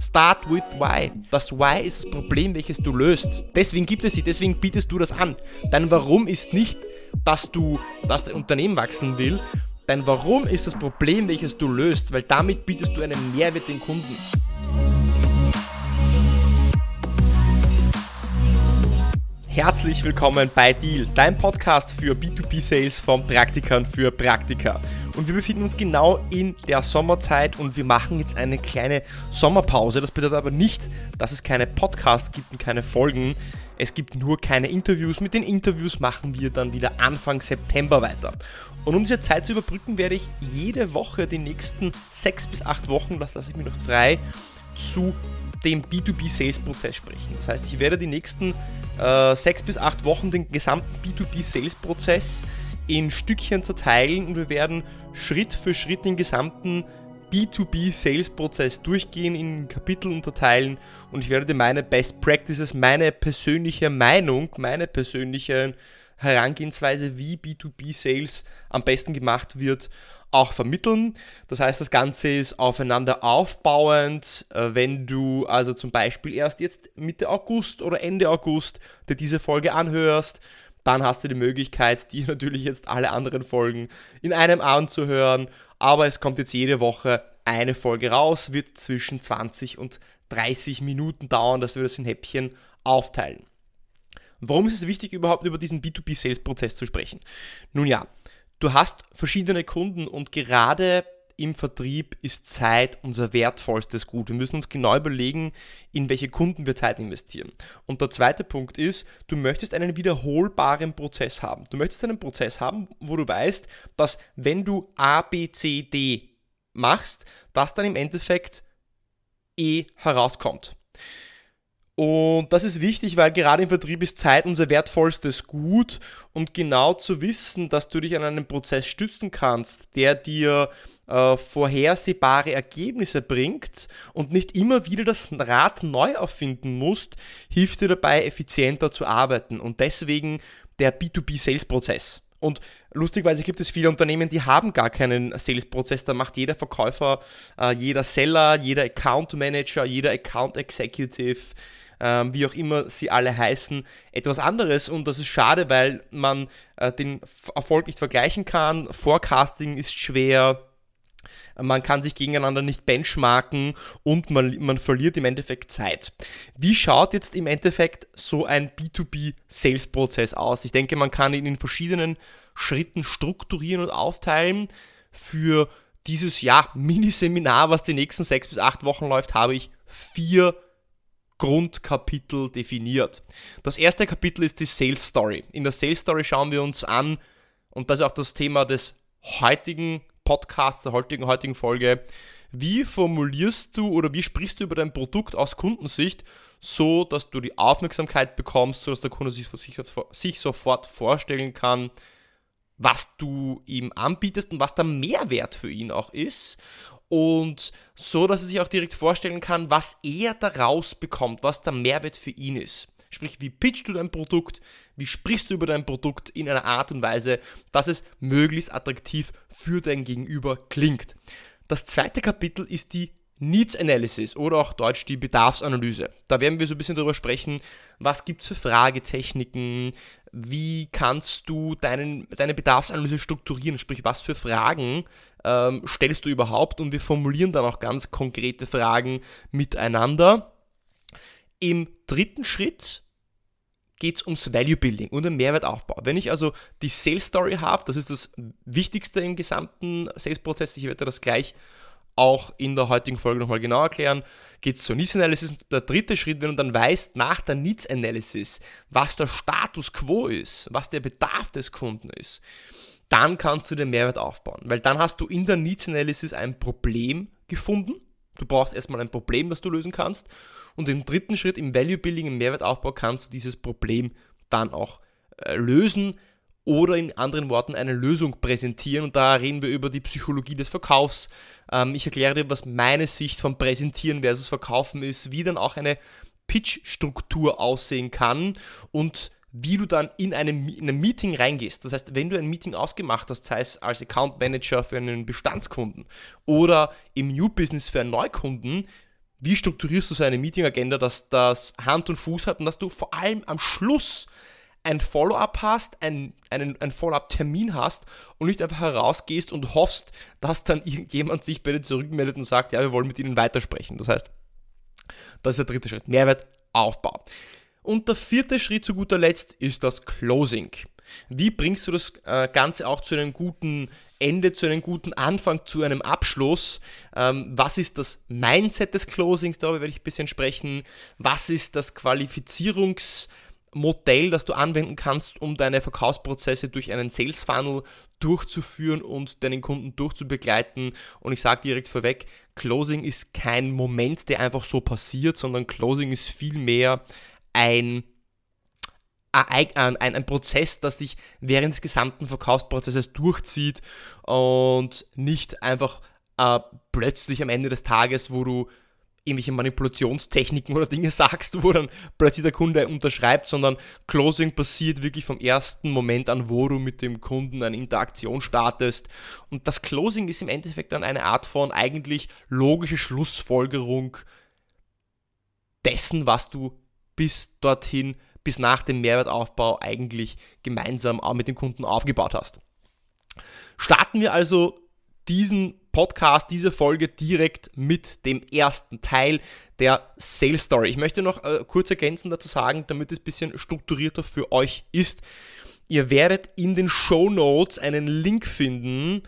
Start with why. Das Why ist das Problem, welches du löst. Deswegen gibt es dich, deswegen bietest du das an. Dein Warum ist nicht, dass du, dass dein Unternehmen wachsen will. Dein Warum ist das Problem, welches du löst, weil damit bietest du einen Mehrwert den Kunden. Herzlich willkommen bei Deal, dein Podcast für B2B-Sales von Praktikern für Praktika. Und wir befinden uns genau in der Sommerzeit und wir machen jetzt eine kleine Sommerpause. Das bedeutet aber nicht, dass es keine Podcasts gibt und keine Folgen. Es gibt nur keine Interviews. Mit den Interviews machen wir dann wieder Anfang September weiter. Und um diese Zeit zu überbrücken, werde ich jede Woche die nächsten sechs bis acht Wochen, das lasse ich mir noch frei, zu dem B2B-Sales-Prozess sprechen. Das heißt, ich werde die nächsten äh, sechs bis acht Wochen den gesamten B2B-Sales-Prozess in Stückchen zerteilen und wir werden Schritt für Schritt den gesamten B2B-Sales-Prozess durchgehen, in Kapitel unterteilen und ich werde dir meine Best Practices, meine persönliche Meinung, meine persönliche Herangehensweise, wie B2B-Sales am besten gemacht wird, auch vermitteln. Das heißt, das Ganze ist aufeinander aufbauend. Äh, wenn du also zum Beispiel erst jetzt Mitte August oder Ende August dir diese Folge anhörst, dann hast du die Möglichkeit, dir natürlich jetzt alle anderen Folgen in einem anzuhören. Aber es kommt jetzt jede Woche eine Folge raus, wird zwischen 20 und 30 Minuten dauern, dass wir das in Häppchen aufteilen. Warum ist es wichtig, überhaupt über diesen B2B-Sales-Prozess zu sprechen? Nun ja, du hast verschiedene Kunden und gerade im Vertrieb ist Zeit unser wertvollstes Gut. Wir müssen uns genau überlegen, in welche Kunden wir Zeit investieren. Und der zweite Punkt ist, du möchtest einen wiederholbaren Prozess haben. Du möchtest einen Prozess haben, wo du weißt, dass wenn du A, B, C, D machst, dass dann im Endeffekt E herauskommt. Und das ist wichtig, weil gerade im Vertrieb ist Zeit unser wertvollstes Gut und genau zu wissen, dass du dich an einem Prozess stützen kannst, der dir äh, vorhersehbare Ergebnisse bringt und nicht immer wieder das Rad neu erfinden musst, hilft dir dabei, effizienter zu arbeiten und deswegen der B2B-Sales-Prozess. Und lustigweise gibt es viele Unternehmen, die haben gar keinen Sales-Prozess. Da macht jeder Verkäufer, äh, jeder Seller, jeder Account Manager, jeder Account Executive, ähm, wie auch immer sie alle heißen, etwas anderes. Und das ist schade, weil man äh, den Erfolg nicht vergleichen kann. Forecasting ist schwer. Man kann sich gegeneinander nicht benchmarken und man, man verliert im Endeffekt Zeit. Wie schaut jetzt im Endeffekt so ein B2B-Sales-Prozess aus? Ich denke, man kann ihn in verschiedenen Schritten strukturieren und aufteilen. Für dieses ja, Mini-Seminar, was die nächsten sechs bis acht Wochen läuft, habe ich vier Grundkapitel definiert. Das erste Kapitel ist die Sales Story. In der Sales Story schauen wir uns an, und das ist auch das Thema des heutigen Podcasts, der heutigen, heutigen Folge, wie formulierst du oder wie sprichst du über dein Produkt aus Kundensicht, so dass du die Aufmerksamkeit bekommst, so dass der Kunde sich, sich, sich sofort vorstellen kann, was du ihm anbietest und was der Mehrwert für ihn auch ist und so, dass er sich auch direkt vorstellen kann, was er daraus bekommt, was der Mehrwert für ihn ist. Sprich, wie pitchst du dein Produkt, wie sprichst du über dein Produkt in einer Art und Weise, dass es möglichst attraktiv für dein Gegenüber klingt. Das zweite Kapitel ist die Needs Analysis oder auch deutsch die Bedarfsanalyse. Da werden wir so ein bisschen darüber sprechen, was gibt es für Fragetechniken, wie kannst du deinen, deine Bedarfsanalyse strukturieren, sprich was für Fragen ähm, stellst du überhaupt und wir formulieren dann auch ganz konkrete Fragen miteinander. Im dritten Schritt geht es ums Value Building und den Mehrwertaufbau. Wenn ich also die Sales Story habe, das ist das Wichtigste im gesamten Sales-Prozess, ich werde das gleich auch in der heutigen Folge nochmal genau erklären, geht es zur Needs Analysis. Der dritte Schritt, wenn du dann weißt, nach der Needs Analysis, was der Status quo ist, was der Bedarf des Kunden ist, dann kannst du den Mehrwert aufbauen. Weil dann hast du in der Needs Analysis ein Problem gefunden. Du brauchst erstmal ein Problem, das du lösen kannst. Und im dritten Schritt, im Value Building, im Mehrwertaufbau, kannst du dieses Problem dann auch äh, lösen oder in anderen Worten eine Lösung präsentieren. Und da reden wir über die Psychologie des Verkaufs. Ähm, ich erkläre dir, was meine Sicht vom Präsentieren versus Verkaufen ist, wie dann auch eine Pitch-Struktur aussehen kann und wie du dann in, einem, in ein Meeting reingehst. Das heißt, wenn du ein Meeting ausgemacht hast, sei es als Account Manager für einen Bestandskunden oder im New Business für einen Neukunden, wie strukturierst du so eine Meeting-Agenda, dass das Hand und Fuß hat und dass du vor allem am Schluss ein Follow-up hast, ein, einen, einen Follow-up-Termin hast und nicht einfach herausgehst und hoffst, dass dann irgendjemand sich bei dir zurückmeldet und sagt, ja, wir wollen mit ihnen weitersprechen. Das heißt, das ist der dritte Schritt. Mehrwertaufbau. Und der vierte Schritt zu guter Letzt ist das Closing. Wie bringst du das äh, Ganze auch zu einem guten Ende, zu einem guten Anfang, zu einem Abschluss? Ähm, was ist das Mindset des Closings? Darüber werde ich ein bisschen sprechen. Was ist das Qualifizierungs- Modell, das du anwenden kannst, um deine Verkaufsprozesse durch einen Sales Funnel durchzuführen und deinen Kunden durchzubegleiten. Und ich sage direkt vorweg, Closing ist kein Moment, der einfach so passiert, sondern Closing ist vielmehr ein ein, ein, ein Prozess, das sich während des gesamten Verkaufsprozesses durchzieht und nicht einfach äh, plötzlich am Ende des Tages, wo du irgendwelche Manipulationstechniken oder Dinge sagst, wo dann plötzlich der Kunde unterschreibt, sondern Closing passiert wirklich vom ersten Moment an, wo du mit dem Kunden eine Interaktion startest. Und das Closing ist im Endeffekt dann eine Art von eigentlich logische Schlussfolgerung dessen, was du bis dorthin, bis nach dem Mehrwertaufbau eigentlich gemeinsam auch mit dem Kunden aufgebaut hast. Starten wir also diesen Podcast, diese Folge direkt mit dem ersten Teil der Sales Story. Ich möchte noch äh, kurz ergänzen dazu sagen, damit es ein bisschen strukturierter für euch ist. Ihr werdet in den Show Notes einen Link finden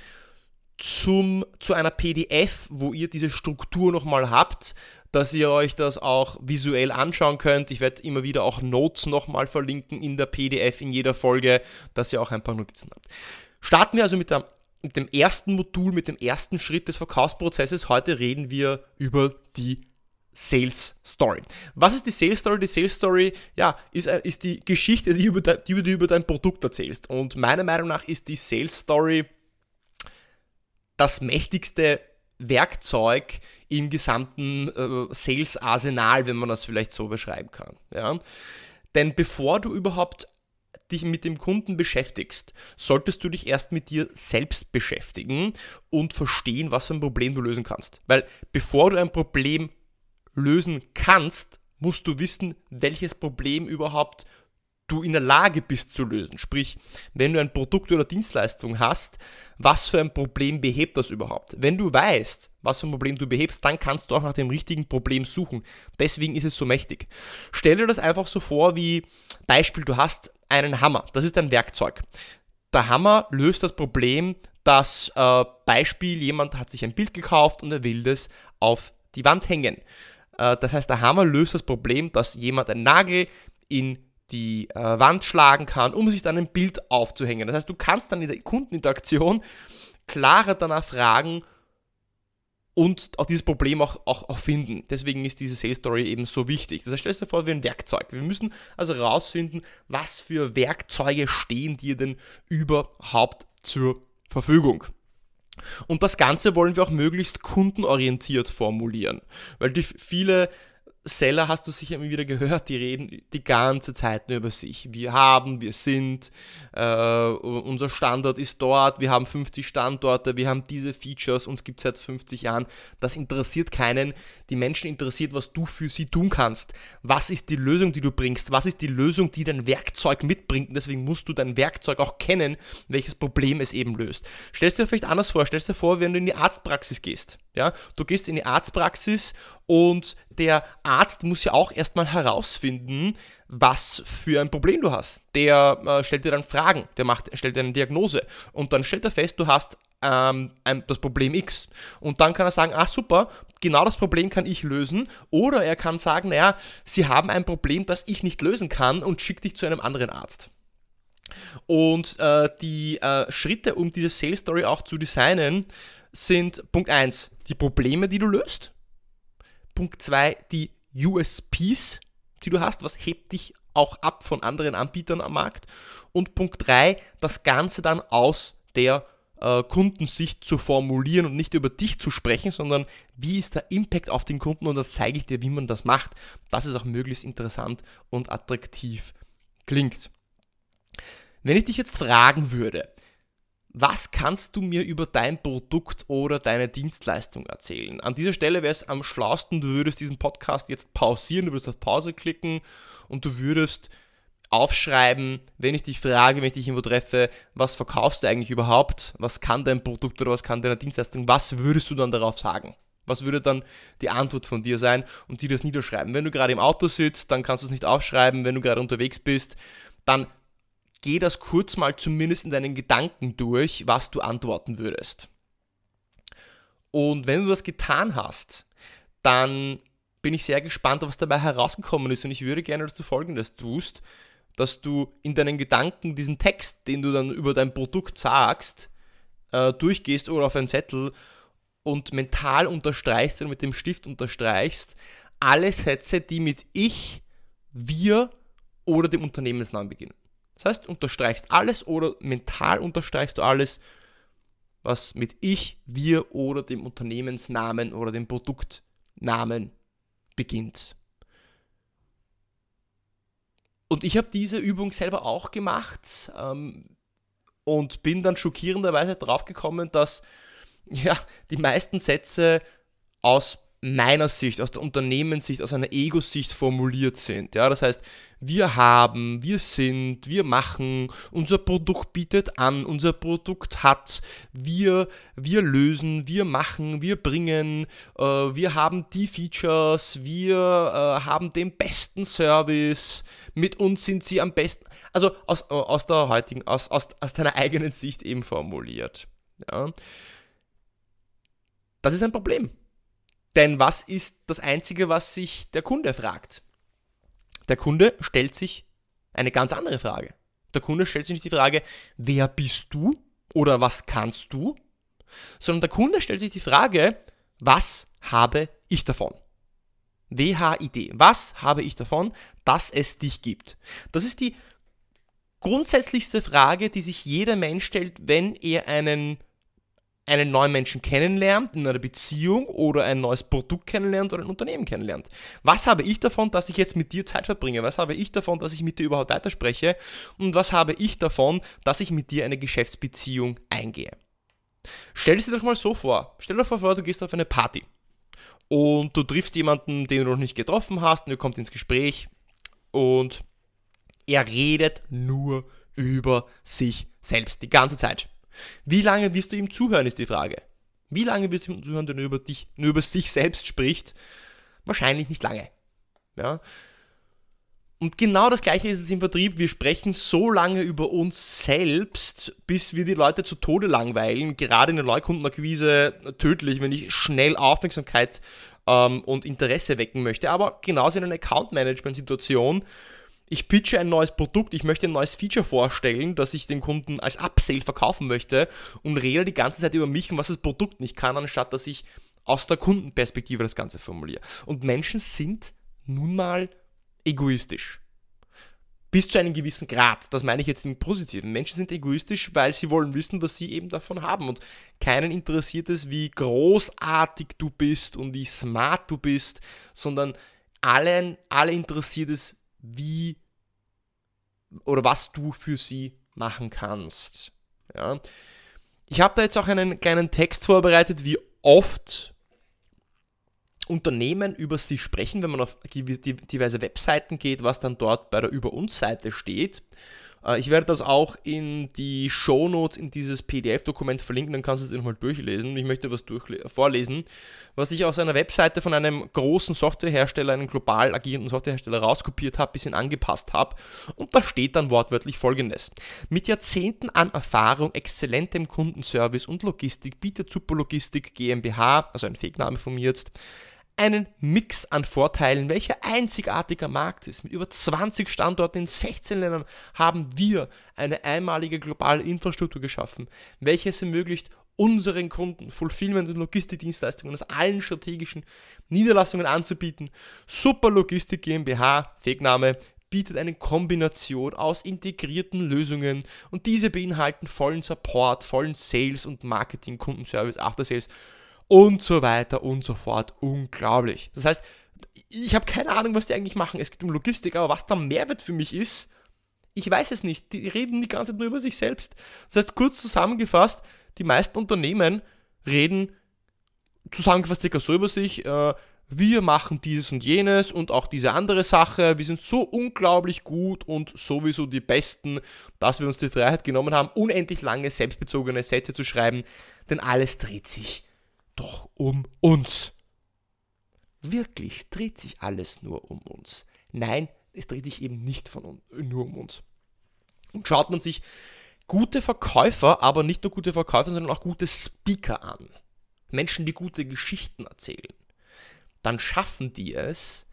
zum, zu einer PDF, wo ihr diese Struktur nochmal habt, dass ihr euch das auch visuell anschauen könnt. Ich werde immer wieder auch Notes nochmal verlinken in der PDF in jeder Folge, dass ihr auch ein paar Notizen habt. Starten wir also mit der mit dem ersten Modul, mit dem ersten Schritt des Verkaufsprozesses. Heute reden wir über die Sales Story. Was ist die Sales Story? Die Sales Story ja, ist, äh, ist die Geschichte, die, über die du über dein Produkt erzählst. Und meiner Meinung nach ist die Sales Story das mächtigste Werkzeug im gesamten äh, Sales-Arsenal, wenn man das vielleicht so beschreiben kann. Ja? Denn bevor du überhaupt dich mit dem Kunden beschäftigst, solltest du dich erst mit dir selbst beschäftigen und verstehen, was für ein Problem du lösen kannst. Weil bevor du ein Problem lösen kannst, musst du wissen, welches Problem überhaupt du in der Lage bist zu lösen. Sprich, wenn du ein Produkt oder Dienstleistung hast, was für ein Problem behebt das überhaupt? Wenn du weißt, was für ein Problem du behebst, dann kannst du auch nach dem richtigen Problem suchen. Deswegen ist es so mächtig. Stell dir das einfach so vor wie Beispiel, du hast einen Hammer. Das ist ein Werkzeug. Der Hammer löst das Problem, dass äh, Beispiel, jemand hat sich ein Bild gekauft und er will das auf die Wand hängen. Äh, das heißt, der Hammer löst das Problem, dass jemand einen Nagel in die äh, Wand schlagen kann, um sich dann ein Bild aufzuhängen. Das heißt, du kannst dann in der Kundeninteraktion klarer danach fragen, und auch dieses Problem auch, auch, auch finden. Deswegen ist diese Sales Story eben so wichtig. Das heißt, stell dir vor, wie ein Werkzeug. Wir müssen also herausfinden, was für Werkzeuge stehen dir denn überhaupt zur Verfügung. Und das Ganze wollen wir auch möglichst kundenorientiert formulieren, weil die viele Seller hast du sicher immer wieder gehört, die reden die ganze Zeit nur über sich. Wir haben, wir sind, äh, unser Standort ist dort, wir haben 50 Standorte, wir haben diese Features, uns gibt es seit 50 Jahren. Das interessiert keinen. Die Menschen interessiert, was du für sie tun kannst. Was ist die Lösung, die du bringst? Was ist die Lösung, die dein Werkzeug mitbringt? Und deswegen musst du dein Werkzeug auch kennen, welches Problem es eben löst. Stellst dir vielleicht anders vor, stellst dir vor, wenn du in die Arztpraxis gehst. Ja? Du gehst in die Arztpraxis und der Arzt muss ja auch erstmal herausfinden, was für ein Problem du hast. Der äh, stellt dir dann Fragen, der macht, stellt dir eine Diagnose und dann stellt er fest, du hast ähm, ein, das Problem X. Und dann kann er sagen, ah super, genau das Problem kann ich lösen. Oder er kann sagen, naja, sie haben ein Problem, das ich nicht lösen kann und schickt dich zu einem anderen Arzt. Und äh, die äh, Schritte, um diese Sales Story auch zu designen, sind Punkt 1, die Probleme, die du löst. Punkt 2, die USPs, die du hast. Was hebt dich auch ab von anderen Anbietern am Markt? Und Punkt 3, das Ganze dann aus der äh, Kundensicht zu formulieren und nicht über dich zu sprechen, sondern wie ist der Impact auf den Kunden und da zeige ich dir, wie man das macht, dass es auch möglichst interessant und attraktiv klingt. Wenn ich dich jetzt fragen würde, was kannst du mir über dein Produkt oder deine Dienstleistung erzählen? An dieser Stelle wäre es am schlausten, du würdest diesen Podcast jetzt pausieren, du würdest auf Pause klicken und du würdest aufschreiben, wenn ich dich frage, wenn ich dich irgendwo treffe, was verkaufst du eigentlich überhaupt? Was kann dein Produkt oder was kann deine Dienstleistung? Was würdest du dann darauf sagen? Was würde dann die Antwort von dir sein und dir das niederschreiben? Wenn du gerade im Auto sitzt, dann kannst du es nicht aufschreiben. Wenn du gerade unterwegs bist, dann geh das kurz mal zumindest in deinen Gedanken durch, was du antworten würdest. Und wenn du das getan hast, dann bin ich sehr gespannt, was dabei herausgekommen ist. Und ich würde gerne, dass du Folgendes tust, dass du in deinen Gedanken diesen Text, den du dann über dein Produkt sagst, äh, durchgehst oder auf einen Zettel und mental unterstreichst oder mit dem Stift unterstreichst, alle Sätze, die mit ich, wir oder dem Unternehmensnamen beginnen. Das heißt, unterstreichst alles oder mental unterstreichst du alles, was mit ich, wir oder dem Unternehmensnamen oder dem Produktnamen beginnt. Und ich habe diese Übung selber auch gemacht ähm, und bin dann schockierenderweise draufgekommen, dass ja, die meisten Sätze aus meiner Sicht, aus der Unternehmenssicht, aus einer Ego-Sicht formuliert sind. Ja, das heißt, wir haben, wir sind, wir machen, unser Produkt bietet an, unser Produkt hat, wir, wir lösen, wir machen, wir bringen, äh, wir haben die Features, wir äh, haben den besten Service, mit uns sind sie am besten. Also aus, aus der heutigen, aus, aus, aus deiner eigenen Sicht eben formuliert. Ja. Das ist ein Problem. Denn was ist das Einzige, was sich der Kunde fragt? Der Kunde stellt sich eine ganz andere Frage. Der Kunde stellt sich nicht die Frage, wer bist du oder was kannst du, sondern der Kunde stellt sich die Frage, was habe ich davon? WHID, was habe ich davon, dass es dich gibt? Das ist die grundsätzlichste Frage, die sich jeder Mensch stellt, wenn er einen einen neuen Menschen kennenlernt, in einer Beziehung oder ein neues Produkt kennenlernt oder ein Unternehmen kennenlernt. Was habe ich davon, dass ich jetzt mit dir Zeit verbringe? Was habe ich davon, dass ich mit dir überhaupt weiterspreche? Und was habe ich davon, dass ich mit dir eine Geschäftsbeziehung eingehe? Stell dir doch mal so vor. Stell dir vor, du gehst auf eine Party und du triffst jemanden, den du noch nicht getroffen hast und ihr kommt ins Gespräch und er redet nur über sich selbst die ganze Zeit. Wie lange wirst du ihm zuhören, ist die Frage. Wie lange wirst du ihm zuhören, wenn er über dich, nur über sich selbst spricht? Wahrscheinlich nicht lange. Ja? Und genau das gleiche ist es im Vertrieb. Wir sprechen so lange über uns selbst, bis wir die Leute zu Tode langweilen. Gerade in der Neukundenakquise tödlich, wenn ich schnell Aufmerksamkeit ähm, und Interesse wecken möchte. Aber genauso in einer Account-Management-Situation ich pitche ein neues Produkt, ich möchte ein neues Feature vorstellen, das ich den Kunden als Upsale verkaufen möchte und rede die ganze Zeit über mich und was das Produkt nicht kann, anstatt dass ich aus der Kundenperspektive das Ganze formuliere. Und Menschen sind nun mal egoistisch. Bis zu einem gewissen Grad. Das meine ich jetzt im Positiven. Menschen sind egoistisch, weil sie wollen wissen, was sie eben davon haben. Und keinen interessiert es, wie großartig du bist und wie smart du bist, sondern allen, alle interessiert es, wie oder was du für sie machen kannst. Ja. Ich habe da jetzt auch einen kleinen Text vorbereitet, wie oft Unternehmen über sie sprechen, wenn man auf diverse Webseiten geht, was dann dort bei der Über uns Seite steht. Äh, ich werde das auch in die Shownotes in dieses PDF-Dokument verlinken, dann kannst du es dir nochmal durchlesen. Ich möchte was vorlesen, was ich aus einer Webseite von einem großen Softwarehersteller, einem global agierenden Softwarehersteller rauskopiert habe, bisschen angepasst habe. Und da steht dann wortwörtlich folgendes. Mit Jahrzehnten an Erfahrung, exzellentem Kundenservice und Logistik bietet Superlogistik GmbH, also ein Fake-Name von mir jetzt, einen Mix an Vorteilen, welcher einzigartiger Markt ist. Mit über 20 Standorten in 16 Ländern haben wir eine einmalige globale Infrastruktur geschaffen, welche es ermöglicht, unseren Kunden Fulfillment- und Logistikdienstleistungen aus allen strategischen Niederlassungen anzubieten. Super Logistik GmbH, Fegname, bietet eine Kombination aus integrierten Lösungen und diese beinhalten vollen Support, vollen Sales und Marketing, Kundenservice, After Sales und so weiter und so fort. Unglaublich. Das heißt, ich habe keine Ahnung, was die eigentlich machen. Es geht um Logistik, aber was der Mehrwert für mich ist, Ich weiß es nicht. Die reden die ganze Zeit nur über sich selbst. Das heißt, kurz zusammengefasst, die meisten Unternehmen reden zusammengefasst circa so über sich, äh, wir machen dieses und jenes und auch diese andere Sache. Wir sind so unglaublich gut und sowieso die Besten, dass wir uns die Freiheit genommen haben, unendlich lange selbstbezogene Sätze zu schreiben, denn alles dreht sich doch um uns. Wirklich dreht sich alles nur um uns. Nein, es dreht sich eben nicht von, nur um uns. Und schaut man sich gute Verkäufer, aber nicht nur gute Verkäufer, sondern auch gute Speaker an. Menschen, die gute Geschichten erzählen dann schaffen die es,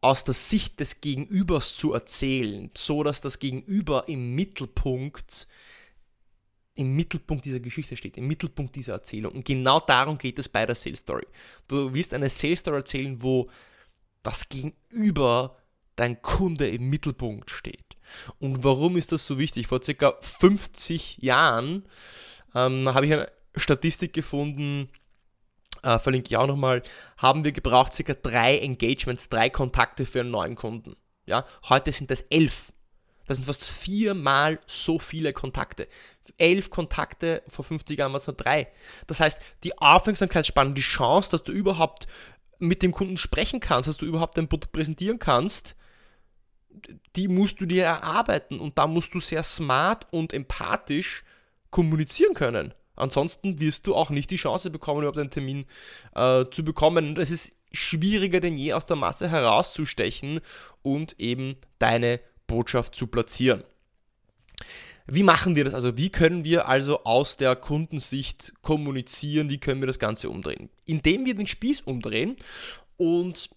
aus der Sicht des Gegenübers zu erzählen, so dass das Gegenüber im Mittelpunkt im Mittelpunkt dieser Geschichte steht, im Mittelpunkt dieser Erzählung. Und genau darum geht es bei der Sales Story. Du willst eine Sales Story erzählen, wo das Gegenüber, dein Kunde im Mittelpunkt steht. Und warum ist das so wichtig? Vor circa 50 Jahren ähm, habe ich eine Statistik gefunden, äh, verlinke ich auch nochmal, haben wir gebraucht circa drei Engagements, drei Kontakte für einen neuen Kunden. Ja, heute sind das elf. Das sind fast viermal so viele Kontakte. Elf Kontakte, vor 50 Jahren waren es nur drei. Das heißt, die Aufmerksamkeitsspanne, die Chance, dass du überhaupt mit dem Kunden sprechen kannst, dass du überhaupt dein Produkt präsentieren kannst, die musst du dir erarbeiten und da musst du sehr smart und empathisch kommunizieren können. Ansonsten wirst du auch nicht die Chance bekommen, überhaupt einen Termin äh, zu bekommen. Es ist schwieriger denn je aus der Masse herauszustechen und eben deine Botschaft zu platzieren. Wie machen wir das also? Wie können wir also aus der Kundensicht kommunizieren? Wie können wir das Ganze umdrehen? Indem wir den Spieß umdrehen und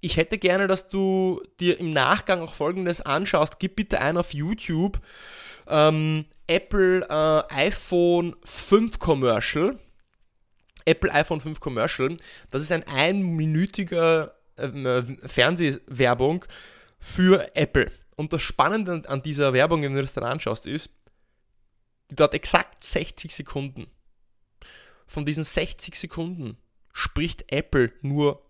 ich hätte gerne, dass du dir im Nachgang auch folgendes anschaust. Gib bitte ein auf YouTube ähm, Apple äh, iPhone 5 Commercial. Apple iPhone 5 Commercial. Das ist ein einminütiger ähm, äh, Fernsehwerbung für Apple. Und das Spannende an dieser Werbung, wenn du das dann anschaust, ist, die dauert exakt 60 Sekunden. Von diesen 60 Sekunden spricht Apple nur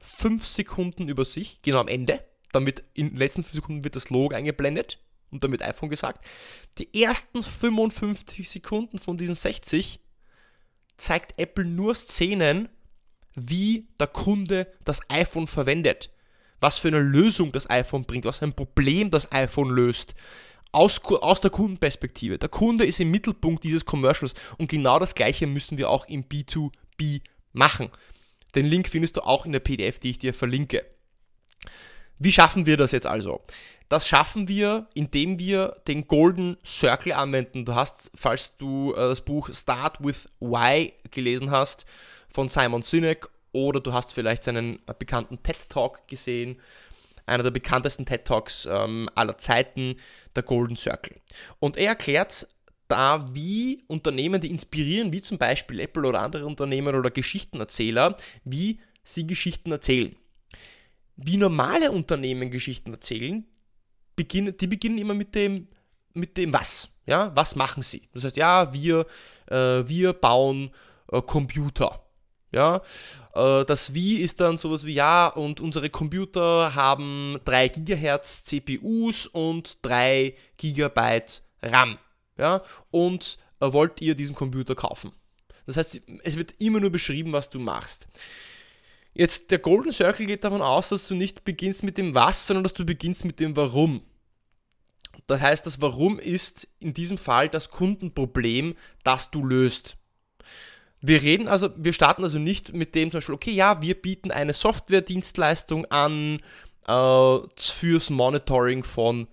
5 Sekunden über sich, genau am Ende. Dann wird in den letzten 5 Sekunden wird das Logo eingeblendet und damit iPhone gesagt, die ersten 55 Sekunden von diesen 60 zeigt Apple nur Szenen, wie der Kunde das iPhone verwendet, was für eine Lösung das iPhone bringt, was für ein Problem das iPhone löst. Aus, aus der Kundenperspektive. Der Kunde ist im Mittelpunkt dieses Commercials und genau das gleiche müssen wir auch im B2B machen. Den Link findest du auch in der PDF, die ich dir verlinke. Wie schaffen wir das jetzt also? Das schaffen wir, indem wir den Golden Circle anwenden. Du hast, falls du äh, das Buch Start with Why gelesen hast von Simon Sinek oder du hast vielleicht seinen bekannten TED Talk gesehen, einer der bekanntesten TED Talks ähm, aller Zeiten, der Golden Circle. Und er erklärt da, wie Unternehmen, die inspirieren, wie zum Beispiel Apple oder andere Unternehmen oder Geschichtenerzähler, wie sie Geschichten erzählen. Wie normale Unternehmen Geschichten erzählen, beginnen, die beginnen immer mit dem, mit dem Was. Ja, was machen sie? Das heißt, ja, wir, äh, wir bauen äh, Computer. Ja, äh, das Wie ist dann sowas wie, ja, und unsere Computer haben 3 GHz CPUs und 3 GB RAM. Ja, und äh, wollt ihr diesen Computer kaufen? Das heißt, es wird immer nur beschrieben, was du machst. Jetzt, der Golden Circle geht davon aus, dass du nicht beginnst mit dem Was, sondern dass du beginnst mit dem Warum. Das heißt, das Warum ist in diesem Fall das Kundenproblem, das du löst. Wir reden also, wir starten also nicht mit dem zum Beispiel, okay, ja, wir bieten eine Software-Dienstleistung an äh, fürs Monitoring von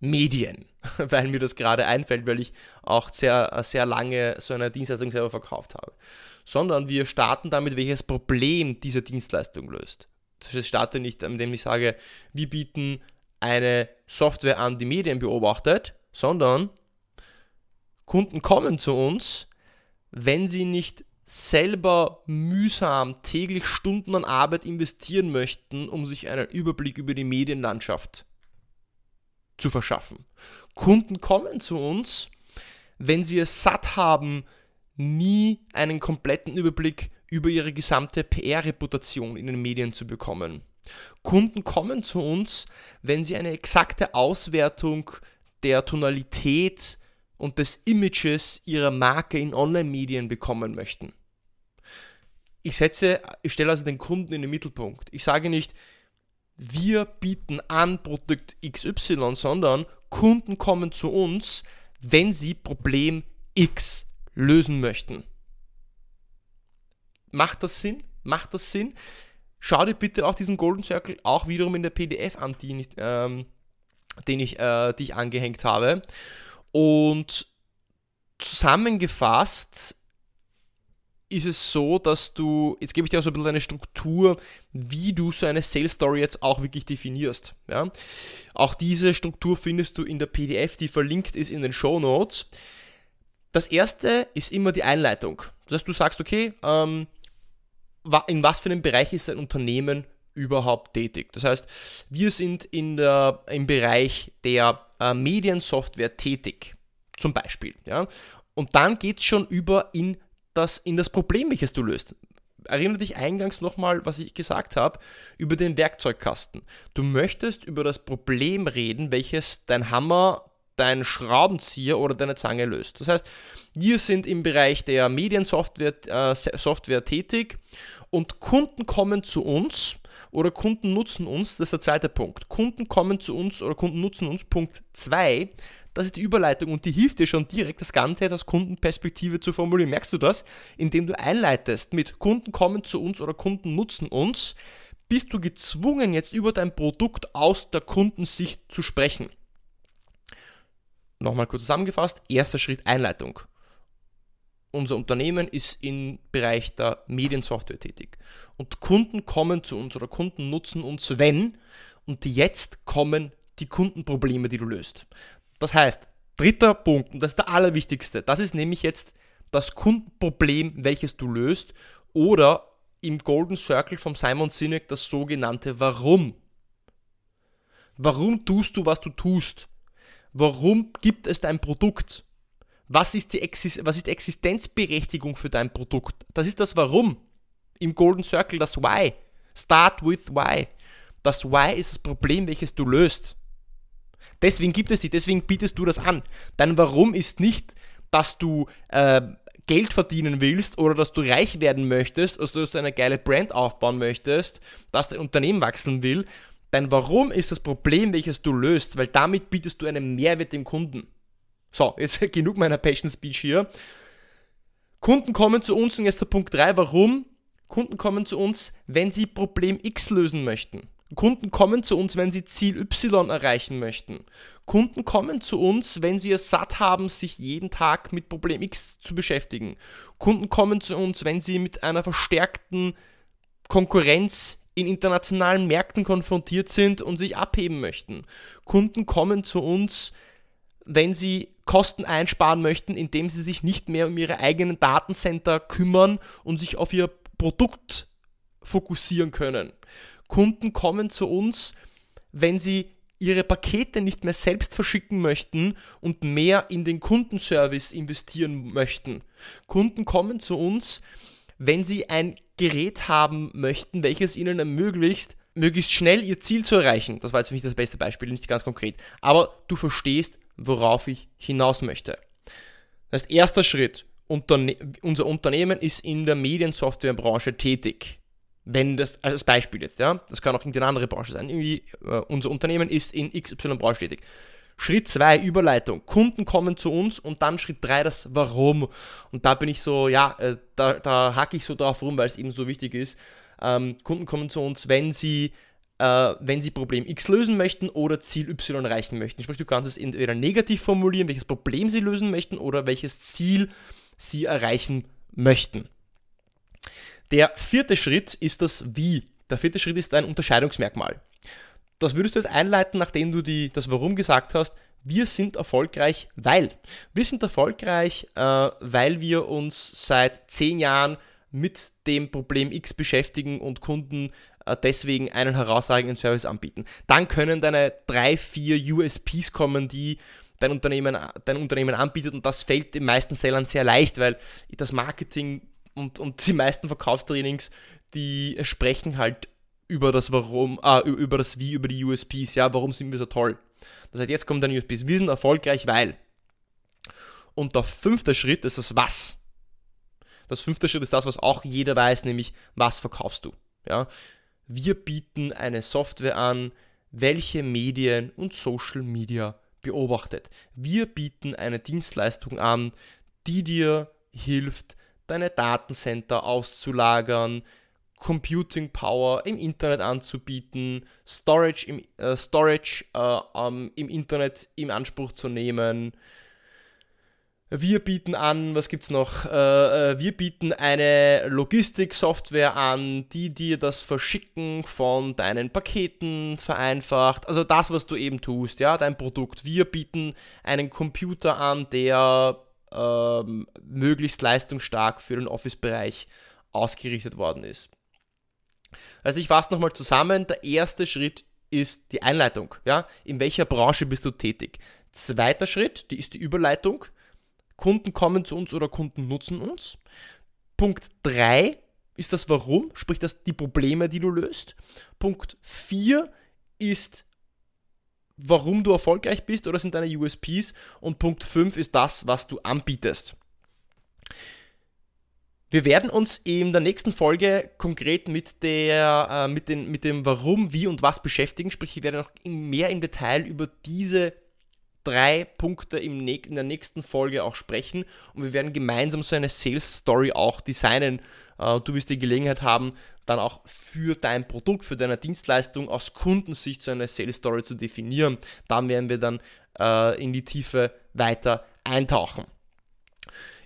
Medien, weil mir das gerade einfällt, weil ich auch sehr, sehr lange so eine Dienstleistung selber verkauft habe. Sondern wir starten damit, welches Problem diese Dienstleistung löst. Ich starte nicht, indem ich sage, wir bieten eine Software an, die Medien beobachtet, sondern Kunden kommen zu uns, wenn sie nicht selber mühsam täglich Stunden an Arbeit investieren möchten, um sich einen Überblick über die Medienlandschaft zu verschaffen. Kunden kommen zu uns, wenn sie es satt haben, nie einen kompletten Überblick über ihre gesamte PR-Reputation in den Medien zu bekommen Kunden kommen zu uns, wenn sie eine exakte Auswertung der Tonalität und des Images ihrer Marke in Online-Medien bekommen möchten. Ich setze, ich stelle also den Kunden in den Mittelpunkt. Ich sage nicht, wir bieten an Produkt XY, sondern Kunden kommen zu uns, wenn sie Problem X lösen möchten. Macht das Sinn? Macht das Sinn? Schau dir bitte auch diesen Golden Circle auch wiederum in der PDF an, die, ähm, den ich, äh, die ich angehängt habe. Und zusammengefasst ist es so, dass du, jetzt gebe ich dir so ein bisschen eine Struktur, wie du so eine Sales Story jetzt auch wirklich definierst. Ja? Auch diese Struktur findest du in der PDF, die verlinkt ist in den Show Notes. Das erste ist immer die Einleitung. Das heißt, du sagst, okay, ähm, in was für einem Bereich ist ein Unternehmen überhaupt tätig? Das heißt, wir sind in der, im Bereich der äh, Mediensoftware tätig, zum Beispiel. Ja? Und dann geht es schon über in das, in das Problem, welches du löst. Erinnere dich eingangs nochmal, was ich gesagt habe, über den Werkzeugkasten. Du möchtest über das Problem reden, welches dein Hammer, dein Schraubenzieher oder deine Zange löst. Das heißt, wir sind im Bereich der Mediensoftware äh, Software tätig und Kunden kommen zu uns oder Kunden nutzen uns, das ist der zweite Punkt. Kunden kommen zu uns oder Kunden nutzen uns. Punkt 2, das ist die Überleitung und die hilft dir schon direkt, das Ganze aus Kundenperspektive zu formulieren. Merkst du das? Indem du einleitest mit Kunden kommen zu uns oder Kunden nutzen uns, bist du gezwungen, jetzt über dein Produkt aus der Kundensicht zu sprechen. Nochmal kurz zusammengefasst, erster Schritt Einleitung. Unser Unternehmen ist im Bereich der Mediensoftware tätig. Und Kunden kommen zu uns oder Kunden nutzen uns, wenn, und jetzt kommen die Kundenprobleme, die du löst. Das heißt, dritter Punkt, und das ist der allerwichtigste, das ist nämlich jetzt das Kundenproblem, welches du löst, oder im Golden Circle vom Simon Sinek das sogenannte Warum. Warum tust du, was du tust? Warum gibt es dein Produkt? Was ist, die was ist die Existenzberechtigung für dein Produkt? Das ist das Warum. Im Golden Circle das Why. Start with Why. Das Why ist das Problem, welches du löst. Deswegen gibt es die, deswegen bietest du das an. Dein Warum ist nicht, dass du äh, Geld verdienen willst oder dass du reich werden möchtest, also dass du eine geile Brand aufbauen möchtest, dass dein Unternehmen wachsen will. Dein Warum ist das Problem, welches du löst, weil damit bietest du einen Mehrwert dem Kunden. So, jetzt genug meiner Passion Speech hier. Kunden kommen zu uns und jetzt der Punkt 3, warum? Kunden kommen zu uns, wenn sie Problem X lösen möchten. Kunden kommen zu uns, wenn sie Ziel Y erreichen möchten. Kunden kommen zu uns, wenn sie es satt haben, sich jeden Tag mit Problem X zu beschäftigen. Kunden kommen zu uns, wenn sie mit einer verstärkten Konkurrenz in internationalen Märkten konfrontiert sind und sich abheben möchten. Kunden kommen zu uns, wenn sie Kosten einsparen möchten, indem sie sich nicht mehr um ihre eigenen Datencenter kümmern und sich auf ihr Produkt fokussieren können. Kunden kommen zu uns, wenn sie ihre Pakete nicht mehr selbst verschicken möchten und mehr in den Kundenservice investieren möchten. Kunden kommen zu uns, wenn sie ein Gerät haben möchten, welches ihnen ermöglicht, möglichst schnell ihr Ziel zu erreichen. Das war jetzt nicht das beste Beispiel, nicht ganz konkret. Aber du verstehst, worauf ich hinaus möchte. Das heißt, erster Schritt, Unterne unser Unternehmen ist in der Mediensoftwarebranche tätig. Wenn das, also als Beispiel jetzt, ja, das kann auch irgendeine andere Branche sein. Irgendwie, äh, unser Unternehmen ist in XY-Branche tätig. Schritt 2, Überleitung. Kunden kommen zu uns und dann Schritt 3, das Warum. Und da bin ich so, ja, äh, da, da hacke ich so drauf rum, weil es eben so wichtig ist. Ähm, Kunden kommen zu uns, wenn sie, äh, wenn sie Problem X lösen möchten oder Ziel Y erreichen möchten. Sprich, du kannst es entweder negativ formulieren, welches Problem sie lösen möchten oder welches Ziel sie erreichen möchten. Der vierte Schritt ist das Wie. Der vierte Schritt ist ein Unterscheidungsmerkmal. Das würdest du jetzt einleiten, nachdem du die, das Warum gesagt hast. Wir sind erfolgreich, weil. Wir sind erfolgreich, äh, weil wir uns seit zehn Jahren mit dem Problem X beschäftigen und Kunden deswegen einen herausragenden Service anbieten. Dann können deine drei, vier USPs kommen, die dein Unternehmen, dein Unternehmen anbietet und das fällt den meisten Sellern sehr leicht, weil das Marketing und, und die meisten Verkaufstrainings, die sprechen halt über das Warum, äh, über das Wie, über die USPs, ja, warum sind wir so toll. Das heißt, jetzt kommt dann USPs. Wir sind erfolgreich, weil. Und der fünfte Schritt ist das Was. Das fünfte Schritt ist das, was auch jeder weiß, nämlich was verkaufst du. Ja? Wir bieten eine Software an, welche Medien und Social Media beobachtet. Wir bieten eine Dienstleistung an, die dir hilft, deine Datencenter auszulagern, Computing Power im Internet anzubieten, Storage im, äh, Storage, äh, ähm, im Internet in Anspruch zu nehmen. Wir bieten an, was gibt's noch? Äh, äh, wir bieten eine Logistik-Software an, die dir das Verschicken von deinen Paketen vereinfacht. Also das, was du eben tust, ja, dein Produkt. Wir bieten einen Computer an, der ähm, möglichst leistungsstark für den Office-Bereich ausgerichtet worden ist. Also ich fasse nochmal zusammen. Der erste Schritt ist die Einleitung. Ja? In welcher Branche bist du tätig? Zweiter Schritt, die ist die Überleitung. Kunden kommen zu uns oder Kunden nutzen uns. Punkt 3 ist das Warum, sprich das die Probleme, die du löst. Punkt 4 ist warum du erfolgreich bist oder sind deine USPs und Punkt 5 ist das, was du anbietest. Wir werden uns in der nächsten Folge konkret mit, der, äh, mit, den, mit dem Warum, Wie und Was beschäftigen. Sprich, ich werde noch mehr im Detail über diese drei Punkte im in der nächsten Folge auch sprechen und wir werden gemeinsam so eine Sales Story auch designen. Äh, du wirst die Gelegenheit haben, dann auch für dein Produkt, für deine Dienstleistung aus Kundensicht so eine Sales Story zu definieren. Dann werden wir dann äh, in die Tiefe weiter eintauchen.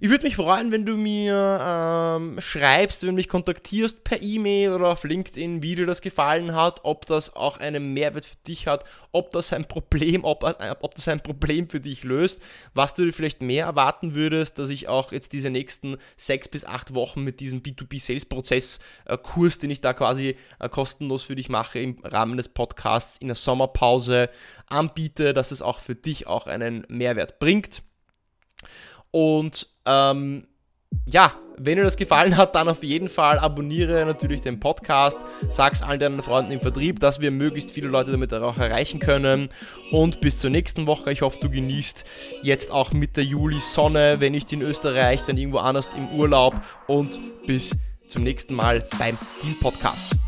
Ich würde mich freuen, wenn du mir ähm, schreibst, wenn du mich kontaktierst per E-Mail oder auf LinkedIn, wie dir das gefallen hat, ob das auch einen Mehrwert für dich hat, ob das ein Problem, ob, ob das ein Problem für dich löst, was du dir vielleicht mehr erwarten würdest, dass ich auch jetzt diese nächsten sechs bis acht Wochen mit diesem B2B-Sales-Prozess-Kurs, äh, den ich da quasi äh, kostenlos für dich mache im Rahmen des Podcasts in der Sommerpause anbiete, dass es auch für dich auch einen Mehrwert bringt. Und ähm, ja, wenn dir das gefallen hat, dann auf jeden Fall abonniere natürlich den Podcast, sag's allen deinen Freunden im Vertrieb, dass wir möglichst viele Leute damit auch erreichen können. Und bis zur nächsten Woche. Ich hoffe, du genießt jetzt auch mit der Juli-Sonne, wenn nicht in Österreich, dann irgendwo anders im Urlaub. Und bis zum nächsten Mal beim Deal Podcast.